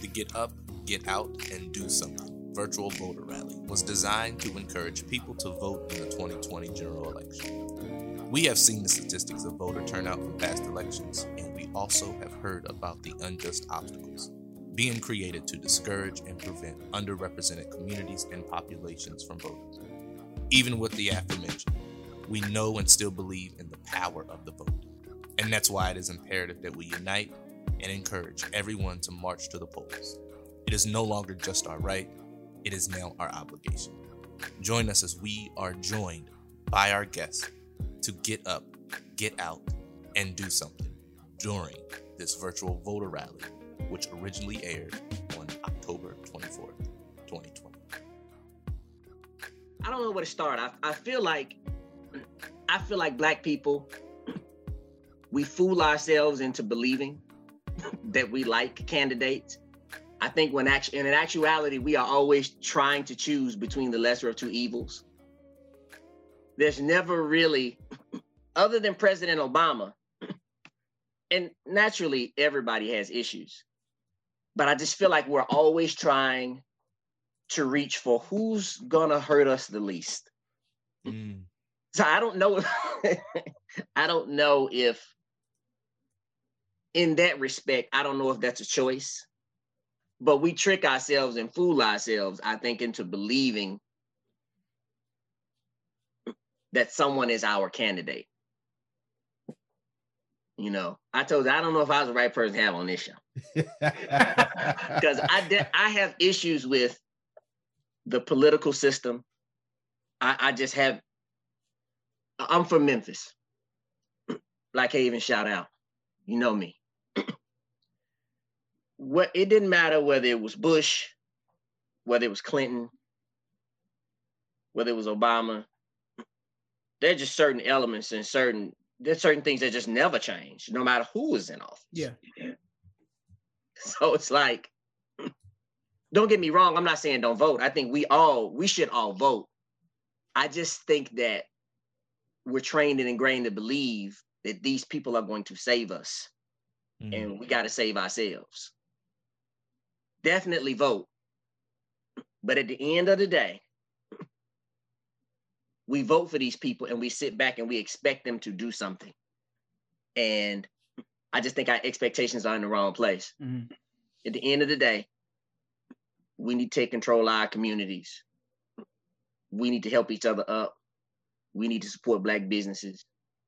The Get Up, Get Out, and Do Something virtual voter rally was designed to encourage people to vote in the 2020 general election. We have seen the statistics of voter turnout from past elections, and we also have heard about the unjust obstacles being created to discourage and prevent underrepresented communities and populations from voting. Even with the aforementioned, we know and still believe in the power of the vote. And that's why it is imperative that we unite and encourage everyone to march to the polls. It is no longer just our right, it is now our obligation. Join us as we are joined by our guests to get up, get out, and do something during this virtual voter rally which originally aired on October 24th, 2020. I don't know where to start. I, I feel like I feel like black people we fool ourselves into believing that we like candidates. I think when actually in actuality we are always trying to choose between the lesser of two evils. There's never really other than President Obama and naturally everybody has issues but I just feel like we're always trying to reach for who's gonna hurt us the least. Mm. So I don't know I don't know if in that respect, I don't know if that's a choice. But we trick ourselves and fool ourselves, I think, into believing that someone is our candidate. You know, I told you I don't know if I was the right person to have on this show because I de- I have issues with the political system. I, I just have. I'm from Memphis. Like Haven, shout out. You know me. What it didn't matter whether it was Bush, whether it was Clinton, whether it was Obama. There's just certain elements and certain there's certain things that just never change, no matter who is in office. Yeah. So it's like, don't get me wrong. I'm not saying don't vote. I think we all we should all vote. I just think that we're trained and ingrained to believe that these people are going to save us, mm-hmm. and we got to save ourselves. Definitely vote, but at the end of the day, we vote for these people and we sit back and we expect them to do something. And I just think our expectations are in the wrong place. Mm-hmm. At the end of the day, we need to take control of our communities. We need to help each other up. We need to support black businesses.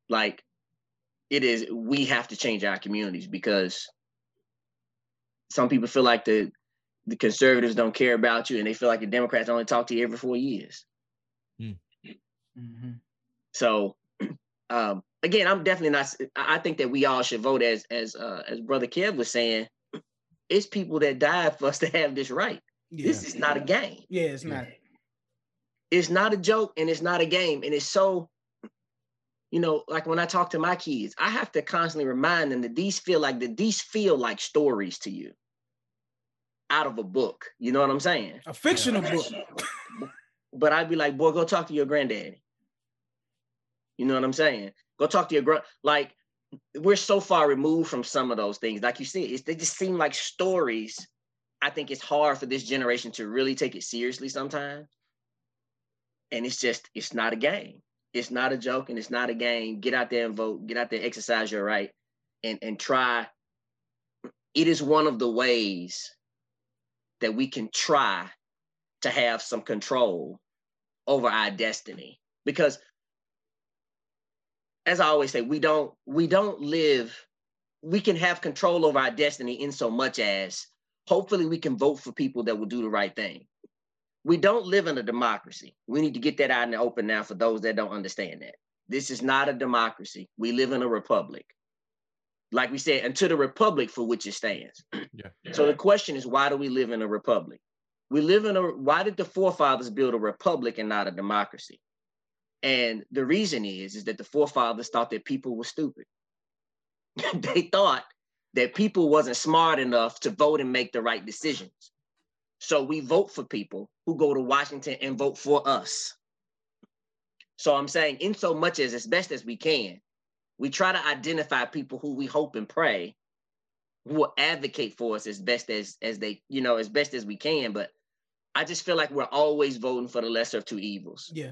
Like it is, we have to change our communities because some people feel like the the conservatives don't care about you and they feel like the Democrats only talk to you every four years. Mm. Mm-hmm. So um, again, I'm definitely not. I think that we all should vote as as uh, as Brother Kev was saying. It's people that died for us to have this right. Yeah. This is not a game. Yeah, it's not. It's not a joke and it's not a game. And it's so, you know, like when I talk to my kids, I have to constantly remind them that these feel like that these feel like stories to you out of a book. You know what I'm saying? A fictional book. but I'd be like, boy, go talk to your granddaddy. You know what I'm saying? Go talk to your grand. Like we're so far removed from some of those things. Like you said, they just seem like stories. I think it's hard for this generation to really take it seriously sometimes. And it's just, it's not a game. It's not a joke and it's not a game. Get out there and vote. Get out there, exercise your right, and and try. It is one of the ways that we can try to have some control over our destiny because as I always say, we don't we don't live. We can have control over our destiny in so much as hopefully we can vote for people that will do the right thing. We don't live in a democracy. We need to get that out in the open now for those that don't understand that. This is not a democracy. We live in a republic. Like we said, until the republic for which it stands. Yeah. So the question is, why do we live in a republic? We live in a why did the forefathers build a republic and not a democracy? And the reason is, is that the forefathers thought that people were stupid. they thought that people wasn't smart enough to vote and make the right decisions. So we vote for people who go to Washington and vote for us. So I'm saying, in so much as as best as we can, we try to identify people who we hope and pray will advocate for us as best as as they, you know, as best as we can. But I just feel like we're always voting for the lesser of two evils. Yeah.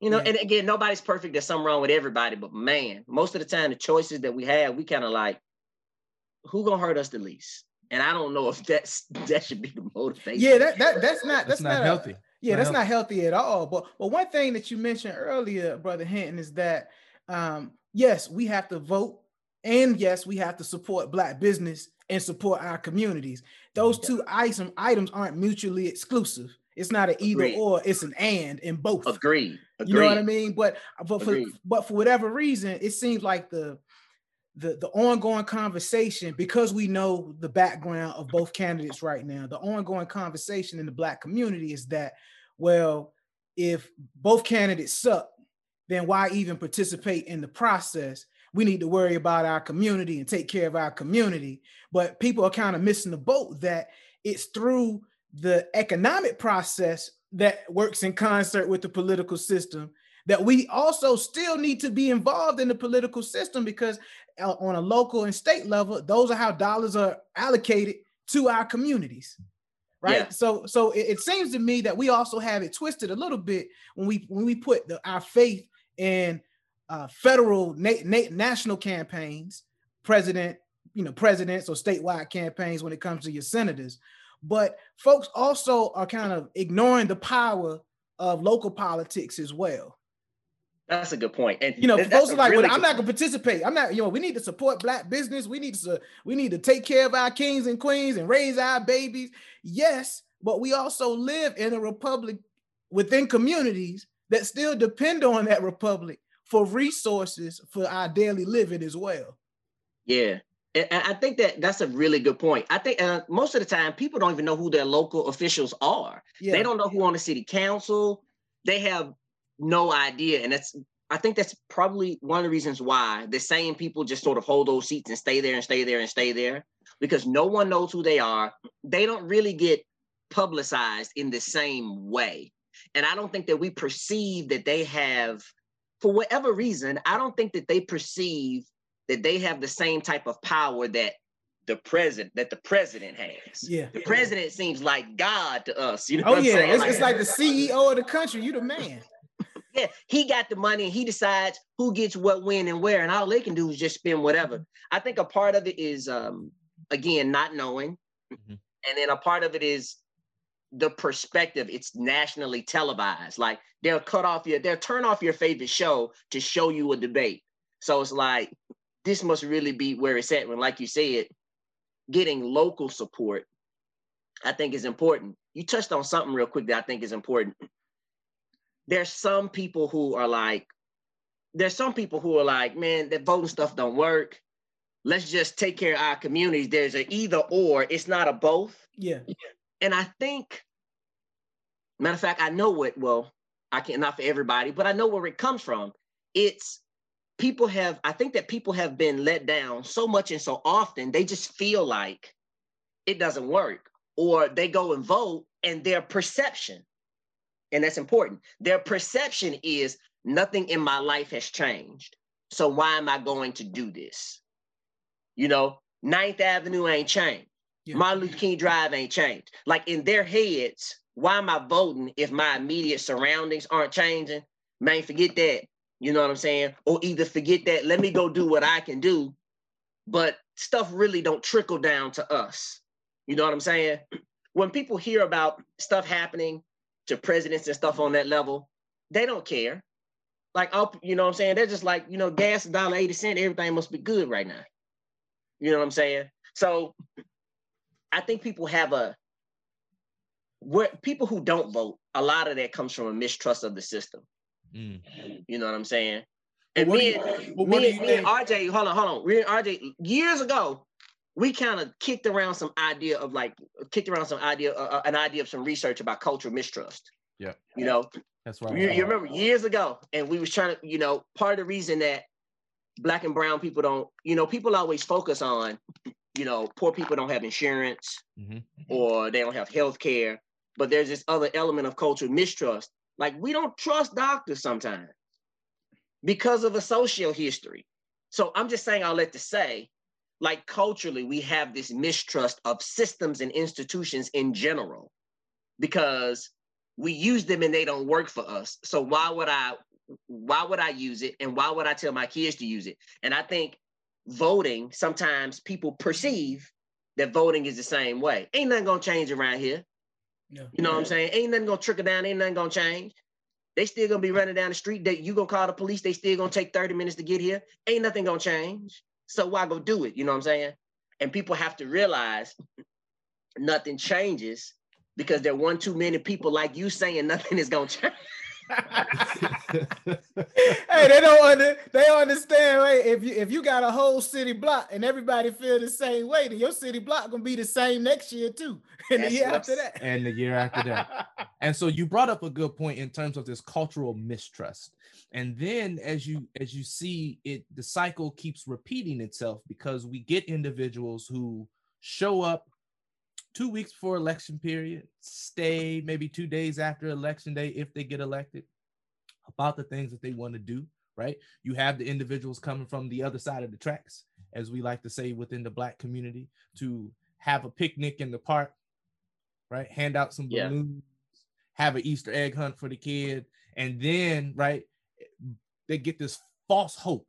You know, Yeah. and again, nobody's perfect. There's something wrong with everybody, but man, most of the time, the choices that we have, we kind of like, who gonna hurt us the least? And I don't know if that's that should be the motivation. Yeah, that, that that's not That's, that's, not, a- healthy. Yeah, Not that's not healthy at all. But but one thing that you mentioned earlier, brother Hinton, is that um, yes, we have to vote, and yes, we have to support black business and support our communities. Those two item items aren't mutually exclusive. It's not an either Agreed. or; it's an and in both. Agreed. Agreed. You know what I mean? But but for Agreed. but for whatever reason, it seems like the the the ongoing conversation because we know the background of both candidates right now. The ongoing conversation in the black community is that well, if both candidates suck, then why even participate in the process? We need to worry about our community and take care of our community. But people are kind of missing the boat that it's through the economic process that works in concert with the political system that we also still need to be involved in the political system because uh, on a local and state level those are how dollars are allocated to our communities right Yeah. so so it, it seems to me that we also have it twisted a little bit when we when we put the, our faith in uh, federal na- na- national campaigns president you know presidents or statewide campaigns when it comes to your senators but folks also are kind of ignoring the power of local politics as well. That's a good point. And You know, folks are like, really well, I'm not gonna participate. I'm not, you know, we need to support black business. We need to we need to take care of our kings and queens and raise our babies. Yes, but we also live in a republic within communities that still depend on that republic for resources for our daily living as well. Yeah. And I think that that's a really good point. I think uh, most of the time people don't even know who their local officials are. Yeah. They don't know who on the city council. They have no idea. And that's I think that's probably one of the reasons why the same people just sort of hold those seats and stay there and stay there and stay there because no one knows who they are. They don't really get publicized in the same way. And I don't think that we perceive that they have, for whatever reason, I don't think that they perceive that they have the same type of power that the president that the president has. Yeah. The president seems like God to us. You know Oh what I'm yeah, saying? it's, it's like the CEO of the country. You the man. yeah, he got the money and he decides who gets what, when, and where, and all they can do is just spend whatever. I think a part of it is um again not knowing, Mhm. and then a part of it is the perspective. It's nationally televised. Like they'll cut off your, they'll turn off your favorite show to show you a debate. So it's like this must really be where it's at. When, like you said, getting local support, I think is important. You touched on something real quick that I think is important there's some people who are like, there's some people who are like, man, that voting stuff don't work. Let's just take care of our communities. There's an either or, it's not a both. Yeah. And I think, matter of fact, I know what, well, I can't, not for everybody, but I know where it comes from. It's people have, I think that people have been let down so much and so often, they just feel like it doesn't work. Or they go and vote and their perception, and that's important, their perception is nothing in my life has changed. So why am I going to do this? You know, Ninth Avenue ain't changed. Yeah. Martin Luther King Drive ain't changed. Like in their heads, why am I voting if my immediate surroundings aren't changing? Man, forget that. You know what I'm saying? Or either forget that, let me go do what I can do, but stuff really don't trickle down to us. You know what I'm saying? When people hear about stuff happening to presidents and stuff on that level, they don't care. Like, oh, you know what I'm saying? They're just like, you know, gas dollar eighty cent, everything must be good right now. You know what I'm saying? So I think people have a where people who don't vote, a lot of that comes from a mistrust of the system. Mm. You know what I'm saying? And what do me, you- and, but me, do me and RJ, hold on, hold on. We and RJ years ago, we kind of kicked around some idea of like kicked around some idea, uh, uh, an idea of some research about cultural mistrust. Yeah. You know, That's right. you, you remember years ago, and we was trying to, you know, part of the reason that black and brown people don't, you know, people always focus on, you know, poor people don't have insurance Mhm. or they don't have health care, but there's this other element of cultural mistrust. Like we don't trust doctors sometimes because of a social history. So I'm just saying all that to say, like culturally, we have this mistrust of systems and institutions in general because we use them and they don't work for us. So why would I why would I use it and why would I tell my kids to use it? And I think voting, sometimes people perceive that voting is the same way. Ain't nothing gonna change around here. Yeah. You know yeah. what I'm saying? Ain't nothing gonna trickle down, ain't nothing gonna change. They still gonna be running down the street. That you gonna call the police, they still gonna take 30 minutes to get here. Ain't nothing gonna change. So why go do it? You know what I'm saying? And people have to realize nothing changes because there are one too many people like you saying nothing is gonna change. Hey, they don't under, they understand. Right? If you if you got a whole city block and everybody feel the same way, then your city block gonna be the same next year too, and That's the year after that, and the year after that. and so you brought up a good point in terms of this cultural mistrust. And then as you as you see it, the cycle keeps repeating itself because we get individuals who show up two weeks before election period, stay maybe two days after election day if they get elected about the things that they want to do, right? You have the individuals coming from the other side of the tracks, as we like to say within the black community, to have a picnic in the park, right? Hand out some balloons, yeah. have an Easter egg hunt for the kid, and then, right, they get this false hope.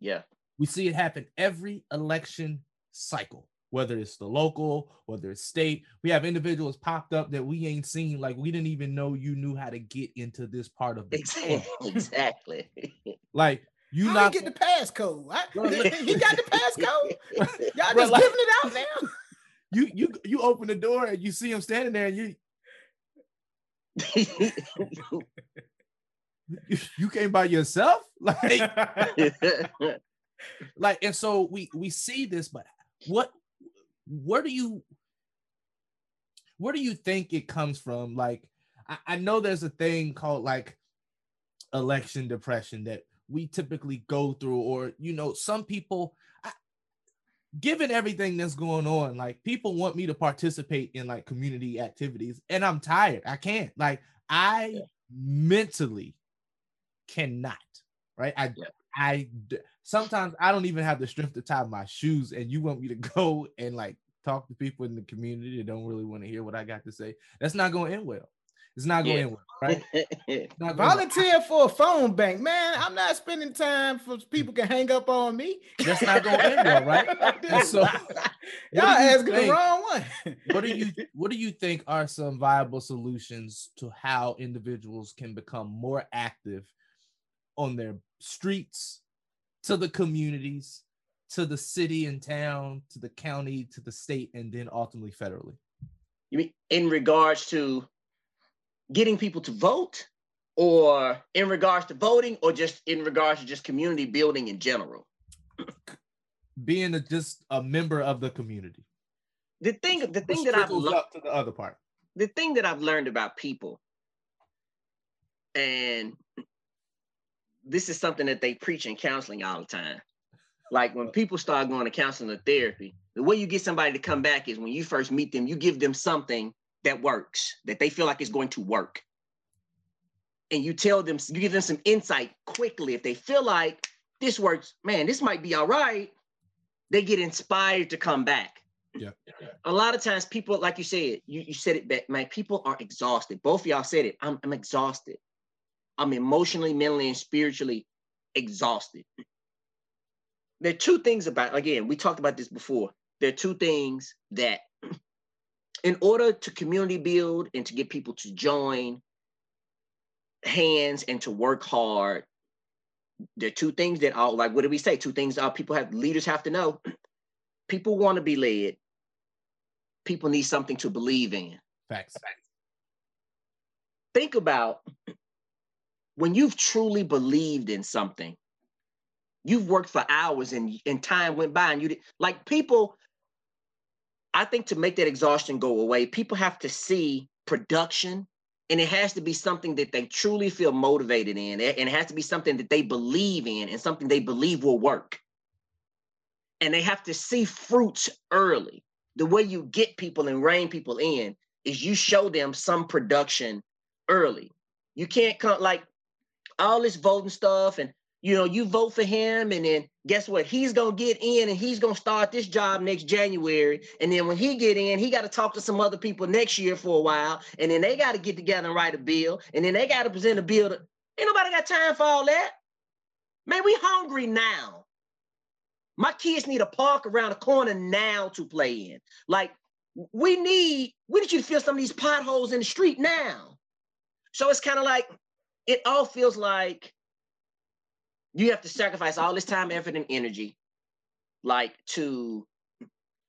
Yeah. We see it happen every election cycle whether it's the local, whether it's state. We have individuals popped up that we ain't seen, like we didn't even know you knew how to get into this part of the exactly. exactly. like you how not get the passcode. he got the passcode. Y'all just like, giving it out now. You you you open the door and you see him standing there and you you came by yourself like like and so we we see this but what where do you where do you think it comes from? Like, I, I know there's a thing called like election depression that we typically go through, or you know, some people I, given everything that's going on, like people want me to participate in like community activities, and I'm tired. I can't. Like, I yeah. mentally cannot. Right. I yeah. I sometimes I don't even have the strength to tie my shoes, and you want me to go and like talk to people in the community that don't really want to hear what I got to say. That's not going to end well. It's not going to end well, right? Volunteer for a phone bank, man. I'm not spending time for people can hang up on me. That's not going to end well, right? so, y'all asking think, the wrong one. what do you What do you think are some viable solutions to how individuals can become more active on their streets, to the communities, to the city and town, to the county, to the state, and then ultimately federally? You mean in regards to getting people to vote, or in regards to voting, or just in regards to just community building in general? Being a, just a member of the community. The thing, the thing that I've learned to the other part. The thing that I've learned about people, and this is something that they preach in counseling all the time like when people start going to counseling or therapy, the way you get somebody to come back is when you first meet them, you give them something that works, that they feel like is going to work. And you tell them, you give them some insight quickly. If they feel like this works, man, this might be all right, they get inspired to come back. Yeah. A lot of times people, like you said, you, you said it back, man, people are exhausted. Both of y'all said it. I'm, I'm exhausted. I'm emotionally, mentally, and spiritually exhausted. There are two things about again we talked about this before. There are two things that in order to community build and to get people to join hands and to work hard there are two things that all like what do we say? Two things our people have leaders have to know. People want to be led. People need something to believe in. Facts. Think about when you've truly believed in something You've worked for hours and, and time went by and you did like people. I think to make that exhaustion go away, people have to see production and it has to be something that they truly feel motivated in. And it has to be something that they believe in and something they believe will work. And they have to see fruits early. The way you get people and rein people in is you show them some production early. You can't come like all this voting stuff and you know, you vote for him, and then guess what? He's gonna get in and he's gonna start this job next January. And then when he get in, he got to talk to some other people next year for a while, and then they got to get together and write a bill, and then they got to present a bill. To, ain't nobody got time for all that. Man, we hungry now. My kids need a park around the corner now to play in. Like we need, we need you to fill some of these potholes in the street now. So it's kind of like it all feels like you have to sacrifice all this time, effort, and energy, like to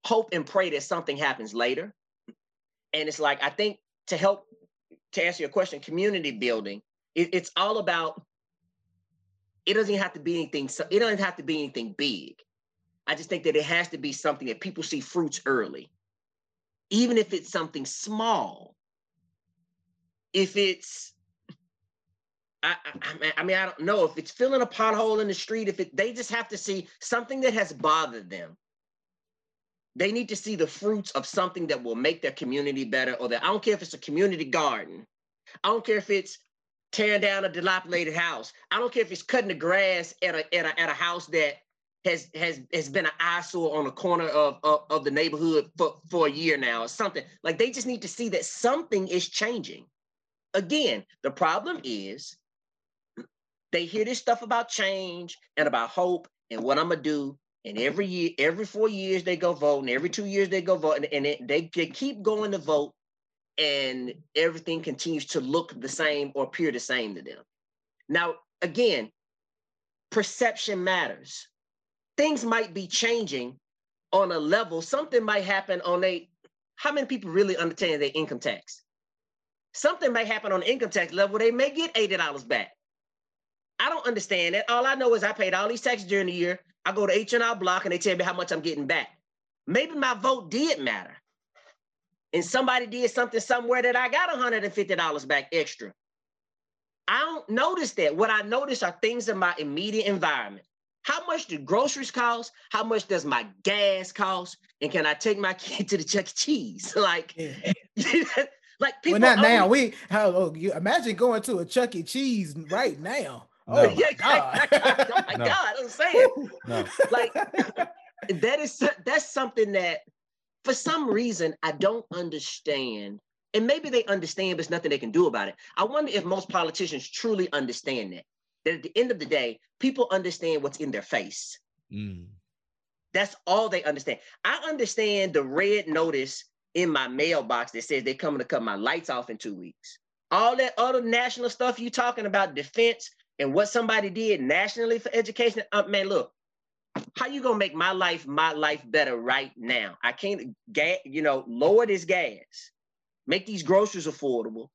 hope and pray that something happens later. And it's like, I think to help to answer your question, community building, it, it's all about it doesn't have to be anything, so it doesn't have to be anything big. I just think that it has to be something that people see fruits early, even if it's something small. If it's I, I, I mean, I don't know if it's filling a pothole in the street. If it, they just have to see something that has bothered them. They need to see the fruits of something that will make their community better. Or that I don't care if it's a community garden. I don't care if it's tearing down a dilapidated house. I don't care if it's cutting the grass at a at a, at a house that has has has been an eyesore on the corner of, of, of the neighborhood for, for a year now or something. Like they just need to see that something is changing. Again, the problem is they hear this stuff about change and about hope and what I'm gonna do. And every year, every four years they go vote, and every two years they go vote, and, and it, they, they keep going to vote, and everything continues to look the same or appear the same to them. Now, again, perception matters. Things might be changing on a level. Something might happen on a. How many people really understand their income tax? Something may happen on income tax level. They may get eighty dollars back. I don't understand it. All I know is I paid all these taxes during the year. I go to H&R Block and they tell me how much I'm getting back. Maybe my vote did matter. And somebody did something somewhere that I got $150 back extra. I don't notice that. What I notice are things in my immediate environment. How much do groceries cost? How much does my gas cost? And can I take my kid to the Chuck E. Cheese? like, like people. Well, not now. We how oh, you imagine going to a Chuck E. Cheese right now. Oh no. my god! oh my no. god! I'm saying, no. like that is that's something that for some reason I don't understand. And maybe they understand, but there's nothing they can do about it. I wonder if most politicians truly understand that. That at the end of the day, people understand what's in their face. Mm. That's all they understand. I understand the red notice in my mailbox that says they're coming to cut my lights off in two weeks. All that other national stuff you talking about, defense, and what somebody did nationally for education, uh, man, look, how you gonna make my life my life better right now? I can't get you know lower this gas, make these groceries affordable,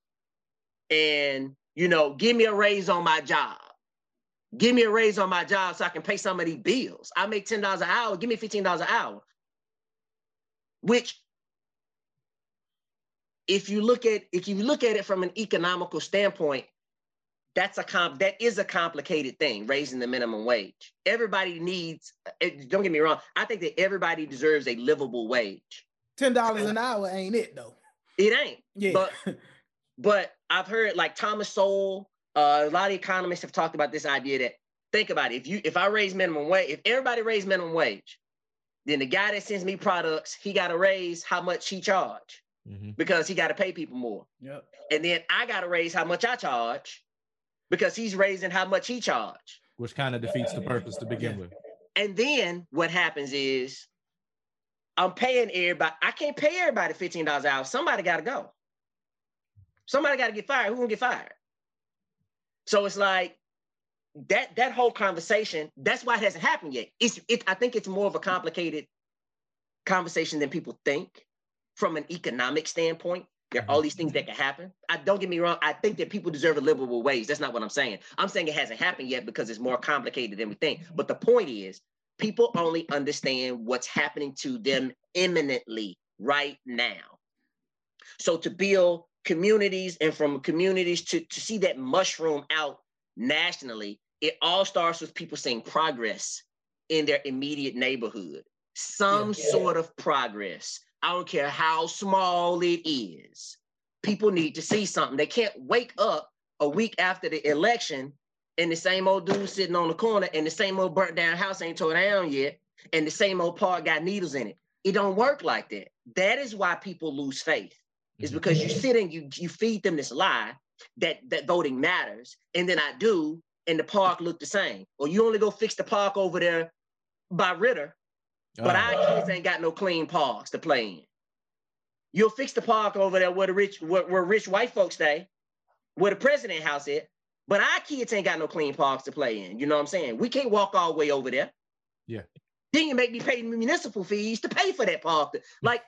and you know give me a raise on my job. Give me a raise on my job so I can pay some of these bills. I make ten dollars an hour. Give me fifteen dollars an hour. Which, if you look at if you look at it from an economical standpoint, that's a comp that is a complicated thing raising the minimum wage. Everybody needs eh, don't get me wrong i think that everybody deserves a livable wage. Ten dollars an hour ain't it though? It ain't yeah. but but i've heard like thomas sowell uh, a lot of economists have talked about this idea that think about it if you if i raise minimum wage if everybody raise minimum wage then the guy that sends me products he got to raise how much he charge mm-hmm. because he got to pay people more. Yep. and then i got to raise how much i charge because he's raising how much he charged. Which kind of defeats the purpose to begin with. And then what happens is I'm paying everybody. I can't pay everybody $15 an hour. Somebody got to go. Somebody got to get fired. Who gonna get fired? So it's like that that whole conversation, that's why it hasn't happened yet. It's it, I think it's more of a complicated conversation than people think from an economic standpoint. There are all these things that can happen. I don't get me wrong. I think that people deserve a livable wage. That's not what I'm saying. I'm saying it hasn't happened yet because it's more complicated than we think. But the point is, people only understand what's happening to them imminently right now. So to build communities and from communities to, to see that mushroom out nationally, it all starts with people seeing progress in their immediate neighborhood, some yeah, sort of progress. I don't care how small it is. People need to see something. They can't wake up a week after the election and the same old dude sitting on the corner, and the same old burnt down house ain't tore down yet, and the same old park got needles in it. It don't work like that. That is why people lose faith. Is Mhm. because you sit and you you feed them this lie that that voting matters, and then I do, and the park look the same. Or you only go fix the park over there by Ritter, but Uh, our kids ain't got no clean parks to play in. You'll fix the park over there where the rich where, where rich white folks stay, where the president house is, but our kids ain't got no clean parks to play in. You know what I'm saying? We can't walk all the way over there. Yeah. Then you make me pay municipal fees to pay for that park. Like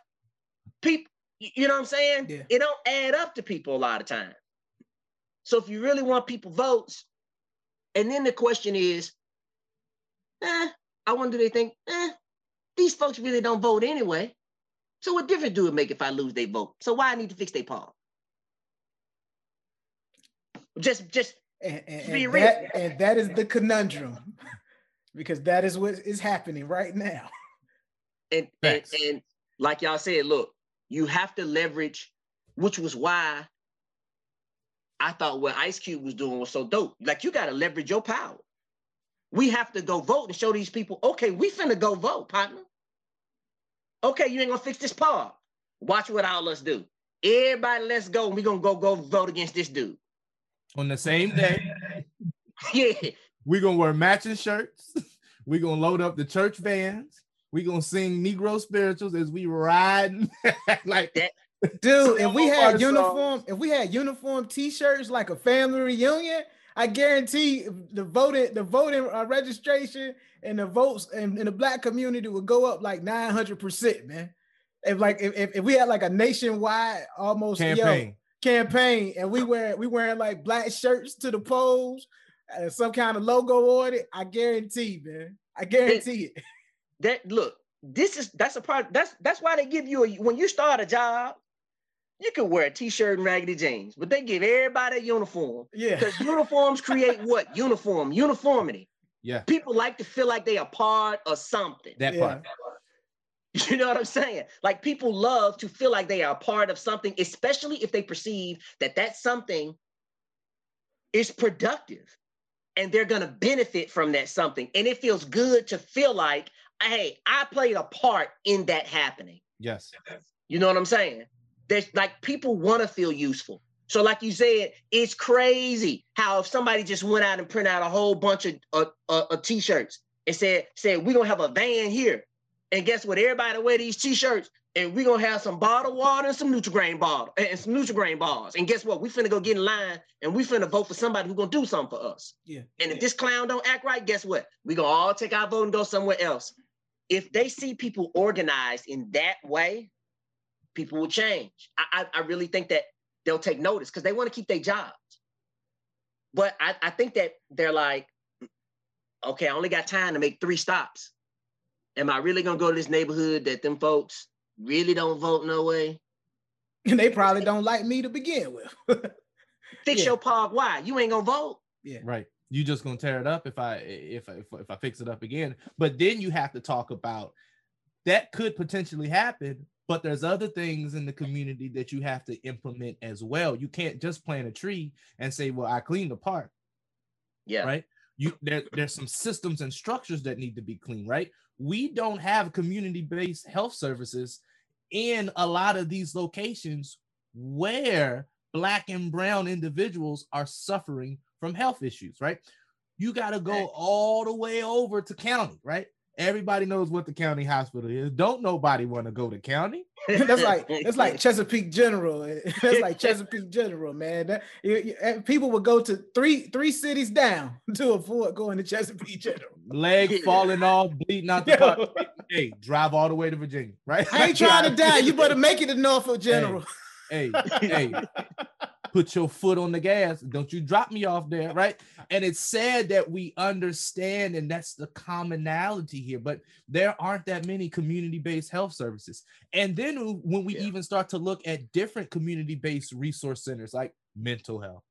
people, you know what I'm saying? Yeah. It don't add up to people a lot of times. So if you really want people votes, and then the question is, eh, I wonder do they think, eh, these folks really don't vote anyway. So what difference do it make if I lose their vote? So why I need to fix their park? Just, just And, and, Be and real. that, and that is the conundrum because that is what is happening right now. and, and and like y'all said, look, you have to leverage, which was why I thought what Ice Cube was doing was so dope. Like you got to leverage your power. We have to go vote and show these people, okay, we finna go vote, partner. Okay, you ain't gonna fix this park. Watch what all us do. Everybody, let's go. We gonna go go vote against this dude. on the same day, yeah, we're gonna wear matching shirts. We're gonna load up the church vans. We're gonna sing Negro spirituals as we ride. like That- Dude, if we had uniform, if we had uniform T-shirts like a family reunion, I guarantee the voting, the voting uh, registration and the votes in, in the black community would go up like nine hundred percent, man. If like if, if, if we had like a nationwide almost yo, campaign. campaign and we wear we wearing like black shirts to the polls, uh, some kind of logo on it, I guarantee, man. I guarantee it. that look, this is that's a part. That's that's why they give you a when you start a job, you can wear a t-shirt and raggedy jeans, but they give everybody a uniform Yeah. because uniforms create what? Uniform, uniformity. Yeah, People like to feel like they are part of something. that Yeah. part. You know what I'm saying? Like people love to feel like they are a part of something, especially if they perceive that that something is productive and they're going to benefit from that something. And it feels good to feel like, hey, I played a part in that happening. Yes. You know what I'm saying? There's like people want to feel useful. So, like you said, it's crazy how if somebody just went out and printed out a whole bunch of uh, uh, uh, t-shirts and said, said we're gonna have a van here, and guess what? Everybody wear these t-shirts, and we're gonna have some bottled water and some Nutrigrain bottle and some Nutrigrain bars. And guess what? We finna go get in line and we finna vote for somebody who's gonna do something for us. Yeah. And if this clown don't act right, guess what? We gonna all take our vote and go somewhere else. If they see people organized in that way, people will change. I, I, I really think that they'll take notice because they want to keep their jobs. But I, I think that they're like, okay, I only got time to make three stops. Am I really gonna go to this neighborhood that them folks really don't vote no way? And they probably don't like me to begin with. Fix Yeah. your park. Why? You ain't gonna vote. yeah. Right. You just gonna tear it up if I if if if I fix it up again. But then you have to talk about that could potentially happen. But there's other things in the community that you have to implement as well. You can't just plant a tree and say, "Well, I cleaned the park." Yeah. right you there, there's some systems and structures that need to be clean right we don't have community-based health services in a lot of these locations where black and brown individuals are suffering from health issues right you got to go all the way over to county right everybody knows what the county hospital is don't nobody want to go to county that's like that's like Chesapeake General. That's like Chesapeake General, man. That, you- you- eh, people would go to three three cities down to afford going to Chesapeake General. leg falling off bleeding out the Yo. hey drive all the way to virginia right I ain't trying to die. You better make it to Norfolk General. hey, hey, put your foot on the gas. Don't you drop me off there, right? And it's sad that we understand, and that's the commonality here, but there aren't that many community-based health services. And then when we Yeah. even start to look at different community-based resource centers like mental health,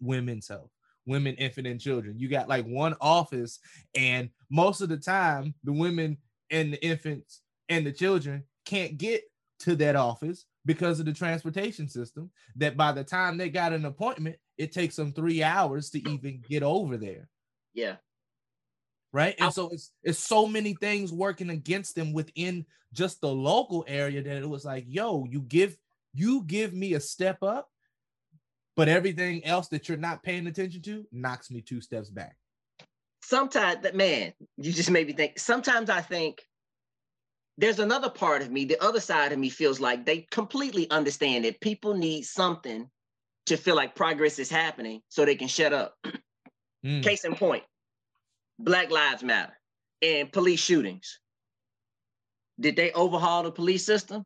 women's health, women, infant, and children, you got like one office, and most of the time, the women and the infants and the children can't get to that office because of the transportation system that by the time they got an appointment, it takes them three hours to even get over there. Yeah. Right. And so it's it's so many things working against them within just the local area that it was like, yo, you give you give me a step up, but everything else that you're not paying attention to knocks me two steps back. sometimes that man, you just made me think. Sometimes I think there's another part of me, the other side of me feels like they completely understand that people need something to feel like progress is happening so they can shut up. Mm. Case in point, Black Lives Matter and police shootings. Did they overhaul the police system?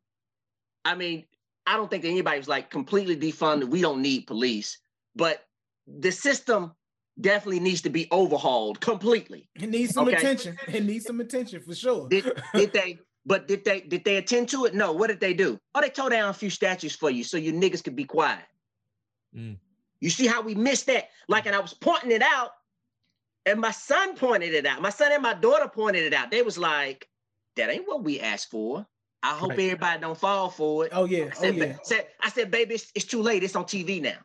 I mean, I don't think anybody was like completely defunded. We don't need police, but the system definitely needs to be overhauled completely. It needs some Okay. attention. It needs some attention for sure. Did, did they? But did they? Did they attend to it? No. What did they do? Oh, they tore down a few statues for you, so you niggas could be quiet. Mm. You see how we missed that? Like, and I was pointing it out, and my son pointed it out. My son and my daughter pointed it out. They was like, "That ain't what we asked for." I hope Right. everybody don't fall for it. oh yeah. I Oh said, yeah. ba- said, I said, baby, it's, it's too late. It's on TV now.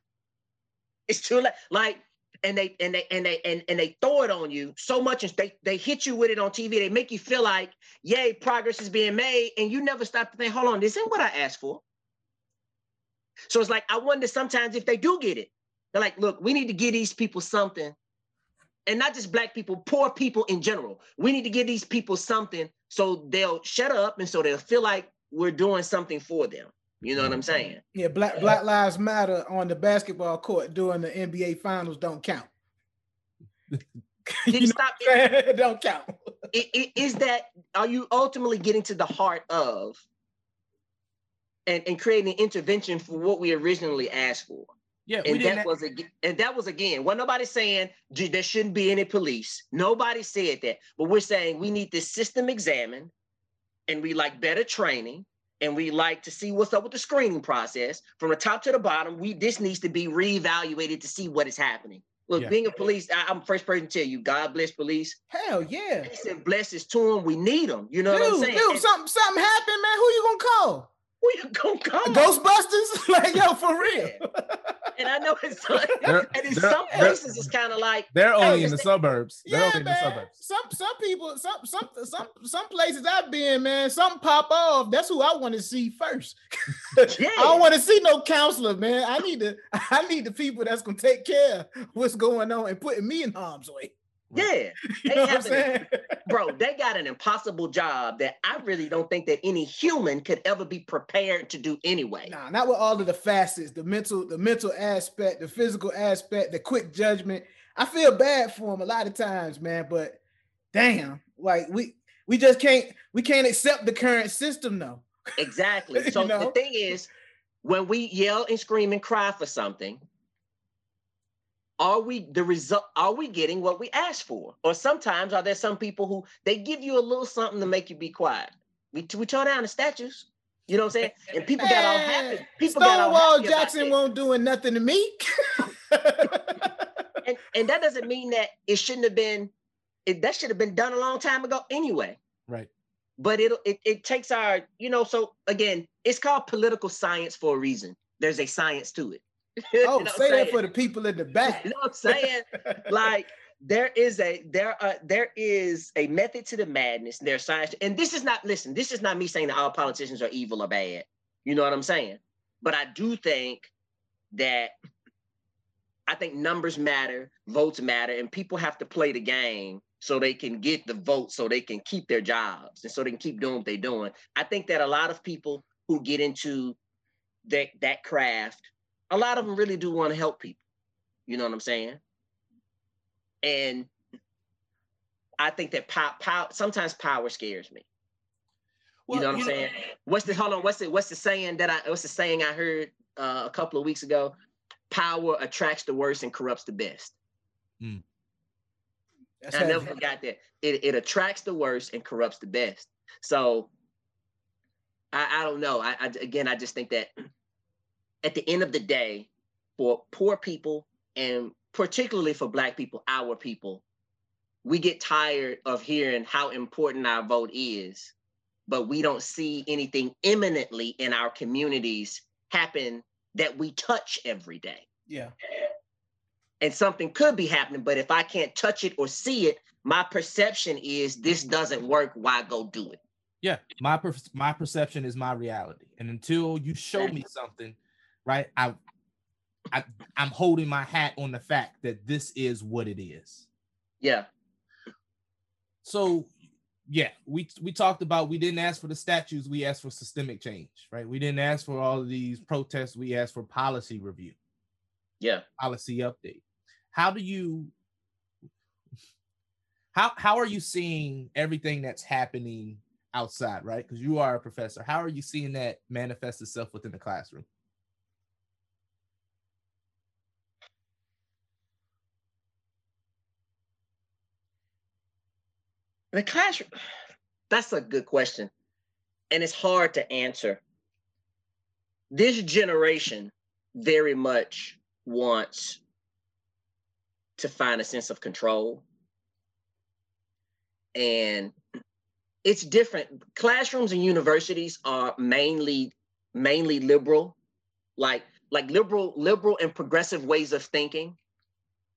It's too late. Like, and they and they and they and, and they throw it on you so much, and they they hit you with it on TV. They make you feel like, yay, progress is being made, and you never stop to think, hold on, this ain't what I asked for. So it's like I wonder sometimes if they do get it. They're like, look, we need to give these people something, and not just black people, poor people in general. We need to give these people something so they'll shut up and so they'll feel like we're doing something for them. You know what I'm saying? Yeah, Black Black Lives Matter on the basketball court during the NBA finals don't count. You stop? what? It don't count. Is that are you ultimately getting to the heart of and, and creating an intervention for what we originally asked for? Yeah, And that was again, and that was again, well, nobody's saying there shouldn't be any police. Nobody said that, but we're saying we need this system examined, and we like better training, and we like to see what's up with the screening process from the top to the bottom. We this needs to be reevaluated to see what is happening. Look, Yeah. being a police, I, am first person to tell you, God bless police. Hell yeah. He said, blessings to them. We need them. You know what I'm saying? dude, And something something happened, man. Who you gonna call? Who you gonna come? Ghostbusters? like, yo, for real. And I know it's They're- and in some places it's kind of like They're only Hey, in the it's- suburbs. They're Yeah, only in the man. suburbs. Some some people, some some some some places I've been, man. Something pop off. That's who I want to see first. Yeah. I don't want to see no counselor, man. I need to. I need the people that's gonna take care of what's going on and putting me in harm's way. Yeah, You They know what I'm have saying? bro. They got an impossible job that I really don't think that any human could ever be prepared to do anyway. Nah, not with all of the facets, the mental, the mental aspect, the physical aspect, the quick judgment. I feel bad for them a lot of times, man. But damn, like we we just can't we can't accept the current system though. Exactly. You So the thing is, when we yell and scream and cry for something, are we the result? Are we getting what we asked for? Or sometimes are there some people who they give you a little something to make you be quiet? We we tore down the statues. You know what I'm saying? And people got all happy. Man, People got all Stonewall happy Jackson won't doing nothing to me. and, and that doesn't mean that it shouldn't have been. It, that should have been done a long time ago anyway. Right. But it it it takes our you know. So again, it's called political science for a reason. There's a science to it. You oh, know say that for the people in the back. You know what I'm saying? like there is a there are there is a method to the madness. There's science, and this is not listen. This is not me saying that all politicians are evil or bad. You know what I'm saying? But I do think that I think numbers matter, votes matter, and people have to play the game so they can get the votes, so they can keep their jobs, and so they can keep doing what they're doing. I think that a lot of people who get into that that craft, a lot of them really do want to help people. You know what I'm saying? And I think that pow, pow, sometimes power scares me. you know what I'm saying? What's the hold on? What's the what's the saying that I what's the saying I heard uh, a couple of weeks ago? Power attracts the worst and corrupts the best. That's I never heavy. forgot that. It it attracts the worst and corrupts the best. So I, I don't know. I, I again I just think that at the end of the day, for poor people and particularly for black people, our people, we get tired of hearing how important our vote is but we don't see anything imminently in our communities happen that we touch every day. Yeah. And something could be happening, but if I can't touch it or see it, my perception is this doesn't work. Why go do it? Yeah, my per- my perception is my reality, and until you show me something, right, I, I I'm holding my hat on the fact that this is what it is. Yeah. So, yeah, we we talked about we didn't ask for the statues, we asked for systemic change, right? We didn't ask for all of these protests, we asked for policy review, Yeah. policy update. How do you how how are you seeing everything that's happening outside, right? Because you are a professor. How are you seeing that manifest itself within the classroom? The classroom, that's a good question. And it's hard to answer. This generation very much wants to find a sense of control. And it's different. Classrooms and universities are mainly mainly liberal, like like liberal liberal and progressive ways of thinking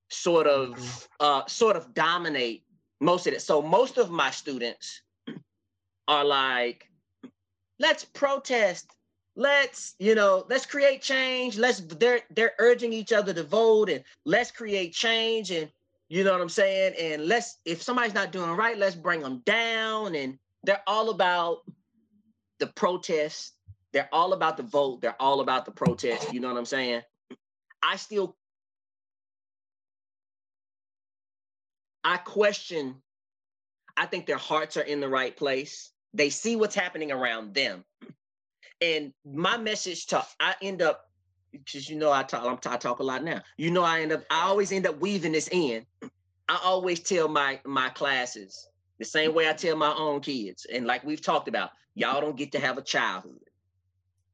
sort of uh sort of dominate most of it. So most of my students are like, let's protest, let's, you know, let's create change. Let's they're they're urging each other to vote and let's create change. And you know what I'm saying? And let's if somebody's not doing right, let's bring them down. And they're all about the protest. They're all about the vote. They're all about the protest. You know what I'm saying? I still I question, I think their hearts are in the right place. They see what's happening around them. And my message to I end up, because you know I talk, I talk a lot now. You know I end up, I always end up weaving this in. I always tell my my classes the same way I tell my own kids. And like we've talked about, y'all don't get to have a childhood.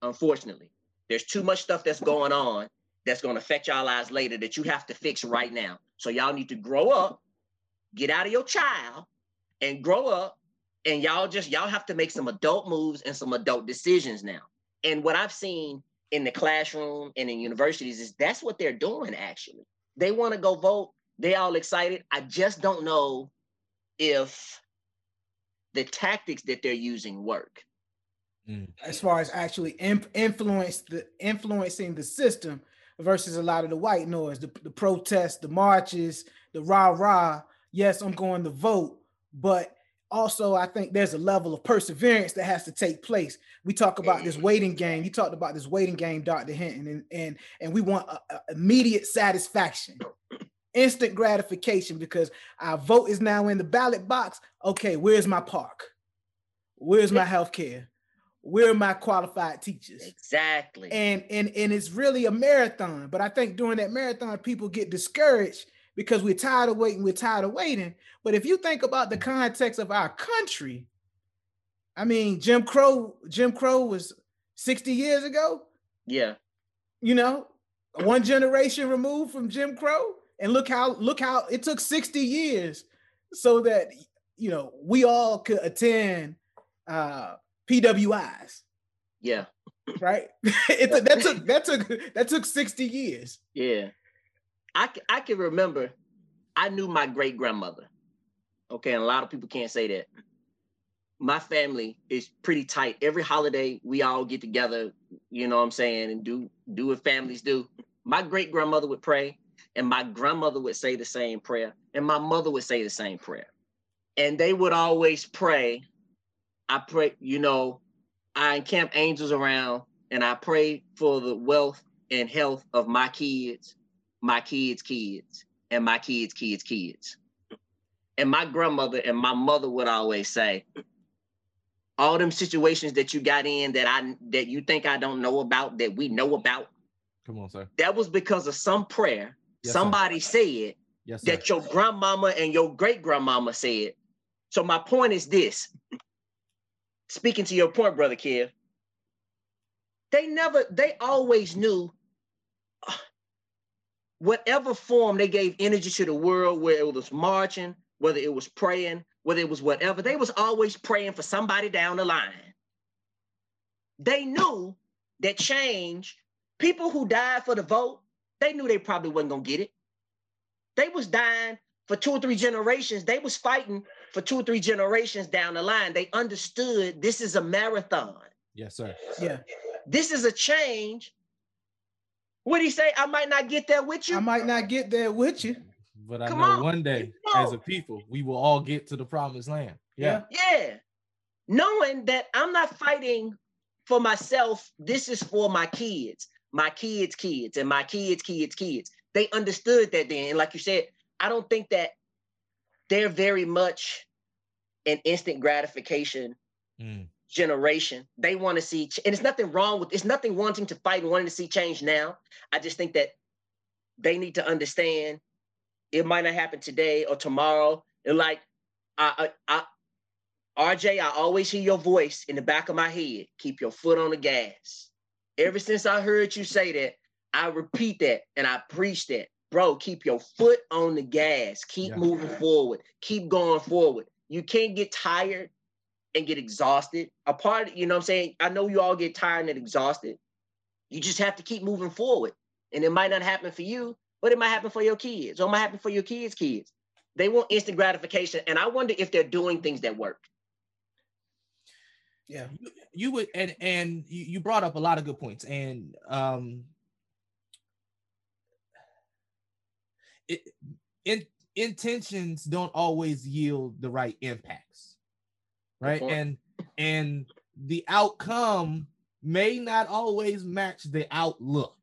Unfortunately, there's too much stuff that's going on that's going to affect y'all lives later that you have to fix right now. So y'all need to grow up get out of your child and grow up and y'all just y'all have to make some adult moves and some adult decisions now. And what i've seen in the classroom and in universities is that's what they're doing actually. They want to go vote. They all excited. I just don't know if the tactics that they're using work. Mm. As far as actually imp- influence the influencing the system versus a lot of the white noise the, the protests the marches the rah rah yes, I'm going to vote, but also I think there's a level of perseverance that has to take place. We talk about this mm. waiting game. You talked about this waiting game, Dr. Hinton, and and, and we want a, a immediate satisfaction, instant gratification because our vote is now in the ballot box. Okay, where's my park? Where's my health care? Where are my qualified teachers? Exactly. And and and it's really a marathon. But I think during that marathon, people get discouraged because we're tired of waiting, we're tired of waiting. But if you think about the context of our country, I mean, Jim Crow, Jim Crow was 60 years ago. Yeah. You know, one generation removed from Jim Crow. And look how look how it took 60 years so that you know we all could attend uh PWIs. Yeah. Right. it, that took that took that took 60 years. Yeah. I, I can remember I knew my great grandmother. Okay, and a lot of people can't say that. My family is pretty tight. Every holiday we all get together, you know what I'm saying, and do do what families do. My great grandmother would pray, and my grandmother would say the same prayer, and my mother would say the same prayer. And they would always pray. I pray, you know, I encamp angels around and I pray for the wealth and health of my kids my kids' kids and my kids' kids' kids. And my grandmother and my mother would always say, all them situations that you got in that I that you think I don't know about that we know about. Come on, sir. That was because of some prayer Yes, somebody said Yes, that your grandmama and your great grandmama said. So my point is this. Speaking to your point, brother Kev, they never, they always knew whatever form they gave energy to the world, where it was marching, whether it was praying, whether it was whatever, they was always praying for somebody down the line. They knew that change, people who died for the vote, they knew they probably wasn't gonna get it. They was dying for two or three generations. They was fighting for two or three generations down the line. They understood this is a marathon. Yes, sir. Yeah. This is a change. What did he say? I might not get there with you. I might not get there with you. But I Come know on. one day, No. as a people, we will all get to the promised land. Yeah. Yeah. Knowing that I'm not fighting for myself, this is for my kids, my kids' kids, and my kids' kids' kids. They understood that then. And like you said, I don't think that they're very much an instant gratification Mm. Generation. They want to see, and it's nothing wrong with it's nothing wanting to fight and wanting to see change now. I just think that they need to understand it might not happen today or tomorrow. And like I, I, I RJ, I always hear your voice in the back of my head. Keep your foot on the gas. Ever since I heard you say that, I repeat that and I preach that. Bro, keep your foot on the gas. Keep Yeah. moving forward. Keep going forward. You can't get tired and get exhausted. A part, you know what I'm saying? I know you all get tired and exhausted. You just have to keep moving forward. And it might not happen for you, but it might happen for your kids or it might happen for your kids' kids. They want instant gratification. And I wonder if they're doing things that work. Yeah. you, you would and and you, brought up a lot of good points and um it, in, intentions don't always yield the right impacts right and and the outcome may not always match the outlook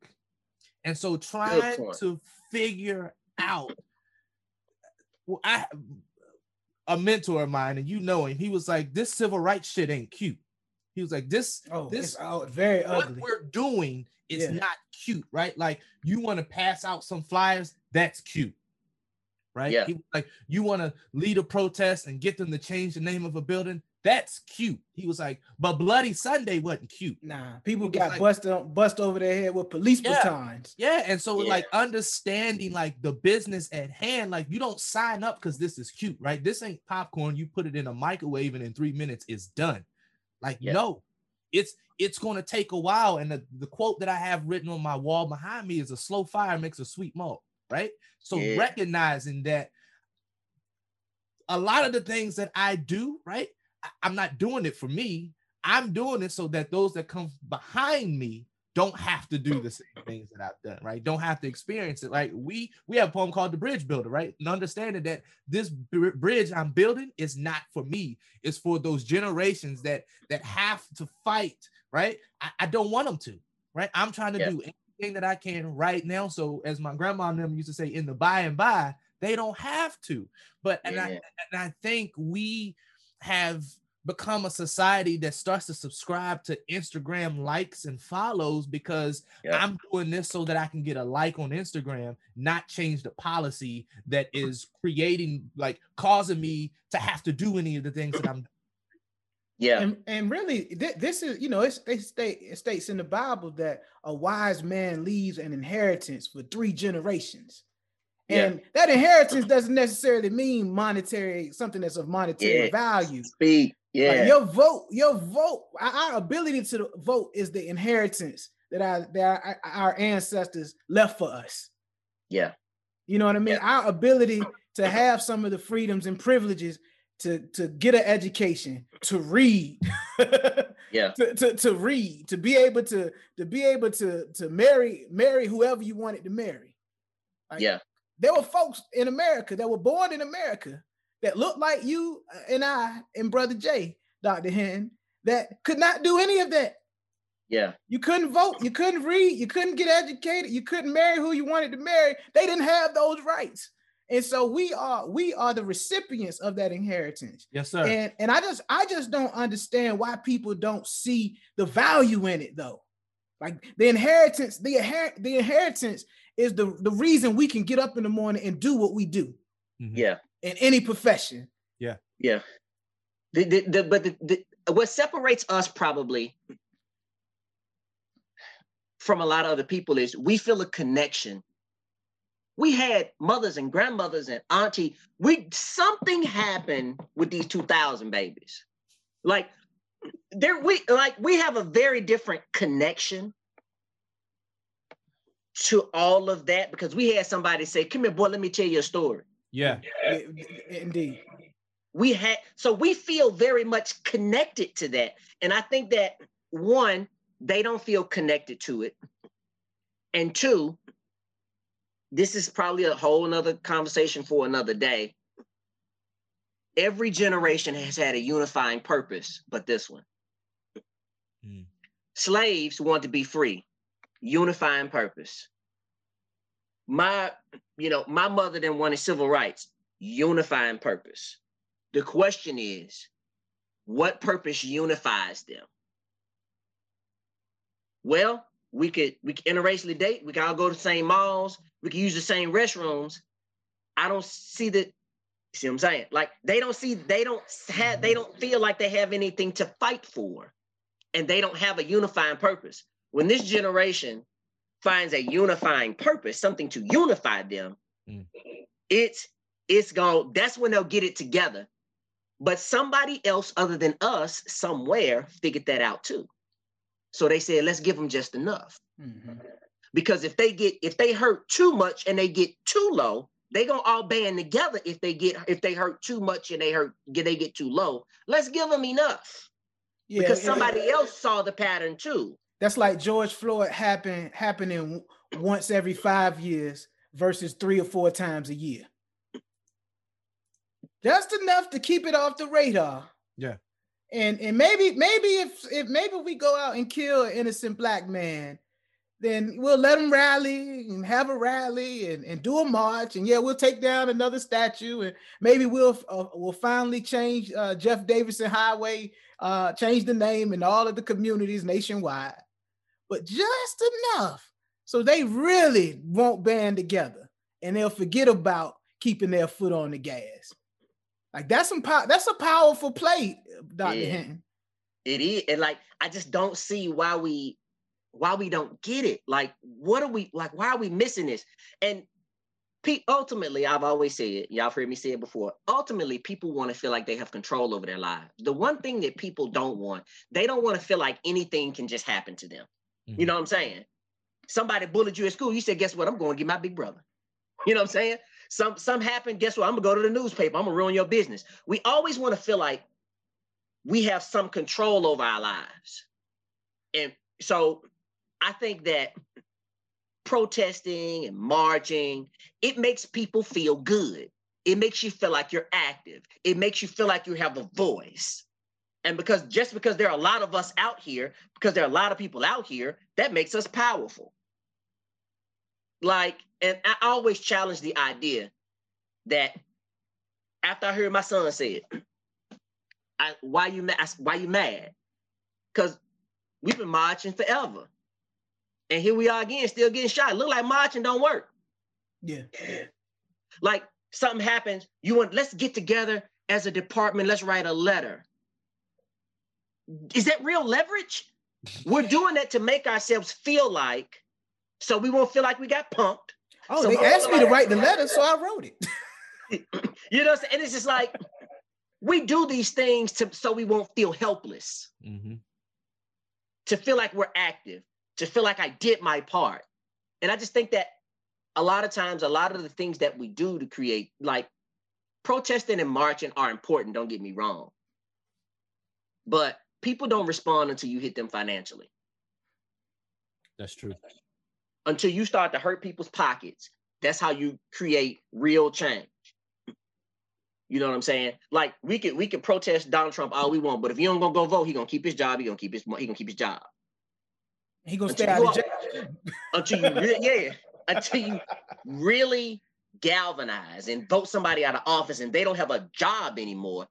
and so trying to figure out well, I a mentor of mine, and you know him, he was like, This civil rights shit ain't cute. He was like, This Oh, This- this out very what ugly. we're doing is Yeah. not cute, right? Like you want to pass out some flyers, that's cute. Right? Yeah. He was like, you want to lead a protest and get them to change the name of a building, that's cute. He was like, but Bloody Sunday wasn't cute. Nah, people got like- busted on, bust over their head with police Yeah. batons. Yeah, and so Yeah. like understanding like the business at hand, like you don't sign up because this is cute, right? This ain't popcorn. You put it in a microwave and in three minutes it's done. Like Yeah. no, it's it's going to take a while. And the, the quote that I have written on my wall behind me is a slow fire makes a sweet malt, right? So recognizing that a lot of the things that I do, right? I'm not doing it for me. I'm doing it so that those that come behind me don't have to do the same things that I've done, right? Don't have to experience it. Like we we have a poem called The Bridge Builder, right? And understanding that this br- bridge I'm building is not for me. It's for those generations that that have to fight, right? I, I don't want them to, right? I'm trying to Yeah. do anything that I can right now. So as my grandma and them used to say, in the by and by, they don't have to. But and I and I think we have become a society that starts to subscribe to Instagram likes and follows because Yeah. I'm doing this so that I can get a like on Instagram, not change the policy that is creating like causing me to have to do any of the things that I'm Yeah. And, and really, thi- this is, you know, it's, they state, it states in the Bible that a wise man leaves an inheritance for three generations. Yeah. And that inheritance doesn't necessarily mean monetary, something that's of monetary Yeah. value. Speak. Like, Yeah. your vote, your vote, our, ability to vote is the inheritance that our, that our, our ancestors left for us. Yeah. You know what I mean? Our ability to have some of the freedoms and privileges to, to get an education, to read, Yeah. to, to, to read, to be able to to be able to to marry marry whoever you wanted to marry. Like, Yeah. There were folks in America that were born in America that looked like you and I and Brother Jay, Dr. Hen, that could not do any of that. Yeah. You couldn't vote, you couldn't read, you couldn't get educated, you couldn't marry who you wanted to marry. They didn't have those rights. And so we are we are the recipients of that inheritance. yes, sir. And and I just I just don't understand why people don't see the value in it though. Like the inheritance, the inher- the inheritance is the the reason we can get up in the morning and do what we do Mhm. Yeah. in any profession. Yeah. The, the, the, but the, the, what separates us probably from a lot of other people is we feel a connection We had mothers and grandmothers and auntie. We something happened with these 2000 babies. Like there we like we have a very different connection to all of that because we had somebody say, "Come here, boy, let me tell you a story." Yeah. Yeah, Indeed. We had so we feel very much connected to that, and I think that one, they don't feel connected to it, and two, this is probably a whole another conversation for another day. Every generation has had a unifying purpose, but this one. Mm. Slaves want to be free, unifying purpose. My, you know, my mother then wanted civil rights, unifying purpose. The question is, what purpose unifies them? Well, we could we could interracially date, we can all go to the same malls, we can use the same restrooms. I don't see that. See what I'm saying? Like they don't see, they don't have, they don't feel like they have anything to fight for, and they don't have a unifying purpose. When this generation finds a unifying purpose, something to unify them, Mm. it's it's going. That's when they'll get it together. But somebody else other than us somewhere figured that out too. So they said, let's give them just enough Mhm. because if they get if they hurt too much and they get too low they gonna all band together if they get if they hurt too much and they hurt get they get too low let's give them enough Yeah, because it- somebody else saw the pattern too that's like George Floyd happen happening once every five years versus three or four times a year. Just enough to keep it off the radar. Yeah. And and maybe maybe if if maybe we go out and kill an innocent black man, then we'll let them rally and have a rally and, and do a march and yeah we'll take down another statue and maybe we'll uh, we'll finally change uh, Jeff Davidson Highway uh, change the name in all of the communities nationwide but just enough so they really won't band together and they'll forget about keeping their foot on the gas. Like that's some pow- that's a powerful play, Dr. Yeah. Hinton. it is and like i just don't see why we why we don't get it like what are we like why are we missing this and pe- ultimately i've always said y'all have heard me say it before ultimately people want to feel like they have control over their lives the one thing that people don't want they don't want to feel like anything can just happen to them you Mhm. know what i'm saying? Somebody bullied you at school. You said guess what? I'm going to get my big brother. You know what i'm saying? Some some happened guess what? I'm going to go to the newspaper. I'm going to ruin your business. We always want to feel like we have some control over our lives. And so I think that protesting and marching, it makes people feel good. It makes you feel like you're active. It makes you feel like you have a voice. And because just because there are a lot of us out here, because there are a lot of people out here, that makes us powerful. Like, and I always challenge the idea that after I heard my son say it, I, why you mad? Why you mad? Because we've been marching forever. And here we are again, still getting shot. Look like marching don't work. Yeah. Like something happens, you want let's get together as a department, let's write a letter. Is that real leverage? We're doing that to make ourselves feel like, so we won't feel like we got punked. Oh, So they asked of me to write the letter, so I wrote it. You know, what I'm saying? and it's just like we do these things to so we won't feel helpless. Mhm. to feel like we're active, to feel like I did my part. And I just think that a lot of times, a lot of the things that we do to create, like protesting and marching, are important. Don't get me wrong. But people don't respond until you hit them financially, That's true. until you start to hurt people's pockets. That's how you create real change. You know what I'm saying? Like we could we could protest Donald Trump all we want, but if you don't gonna go vote, he gonna keep his job. He gonna keep his he gonna keep his job. He gonna Until stay out you of jail. until you re- yeah until you really galvanize and vote somebody out of office and they don't have a job anymore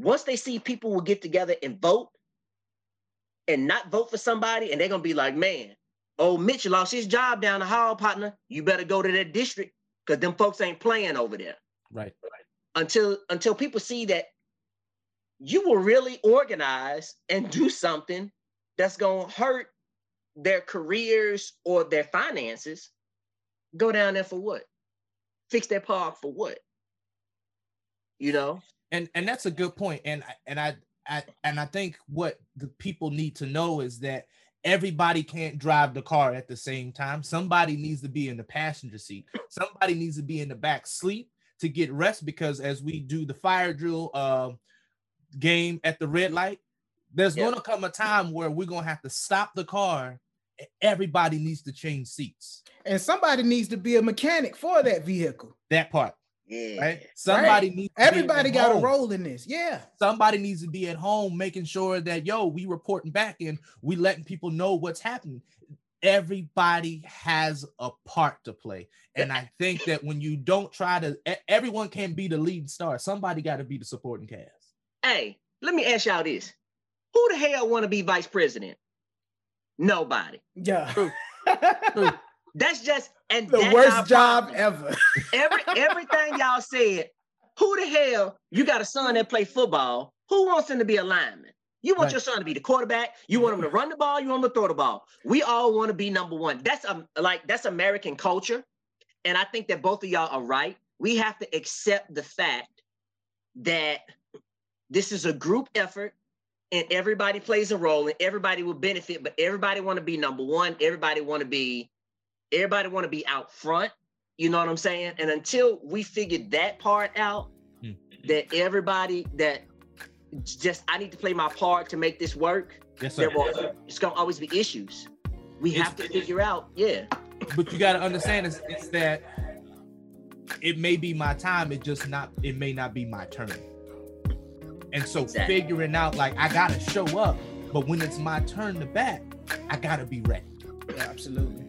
once they see people will get together and vote and not vote for somebody and they're gonna be like man oh mitch lost his job down the hall partner you better go to that district because them folks ain't playing over there Right. until until people see that you will really organize and do something that's to hurt their careers or their finances Go down there for what? Fix that park for what? You know? And and that's a good point. And I- and I, I and i think what the people need to know is that everybody can't drive the car at the same time. Somebody needs to be in the passenger seat. Somebody needs to be in the back sleep to get rest because as we do the fire drill uh, game at the red light there's Yeah. going to come a time where we're going to have to stop the car everybody needs to change seats. And somebody needs to be a mechanic for that vehicle. that part Yeah. right somebody needs to be Everybody at got a role in this. Yeah. somebody needs to be at home making sure that yo we reporting back and we letting people know what's happening everybody has a part to play and i think that when you don't try to everyone can't be the lead star somebody got to be the supporting cast Hey, let me ask y'all this. Who the hell want to be vice president? Nobody. Yeah. True. True. That's just and the worst job ever. Every everything y'all said. Who the hell? You got a son that play football. Who wants him to be a lineman? You want Right. your son to be the quarterback. You want him to run the ball. You want him to throw the ball. We all want to be number one. That's um like that's American culture, and I think that both of y'all are right. We have to accept the fact that this is a group effort, and everybody plays a role, and everybody will benefit. But everybody want to be number one. Everybody want to be, everybody want to be out front. You know what I'm saying? And until we figure that part out, Hmm. that everybody that just I need to play my part to make this work, yes sir there will it's gonna always be issues. We It's- have to figure out, yeah. but you got to understand is, is that it may be my time it just not it may not be my turn and so Exactly. figuring out like i gotta show up but when it's my turn to bat i gotta be ready Yeah, absolutely.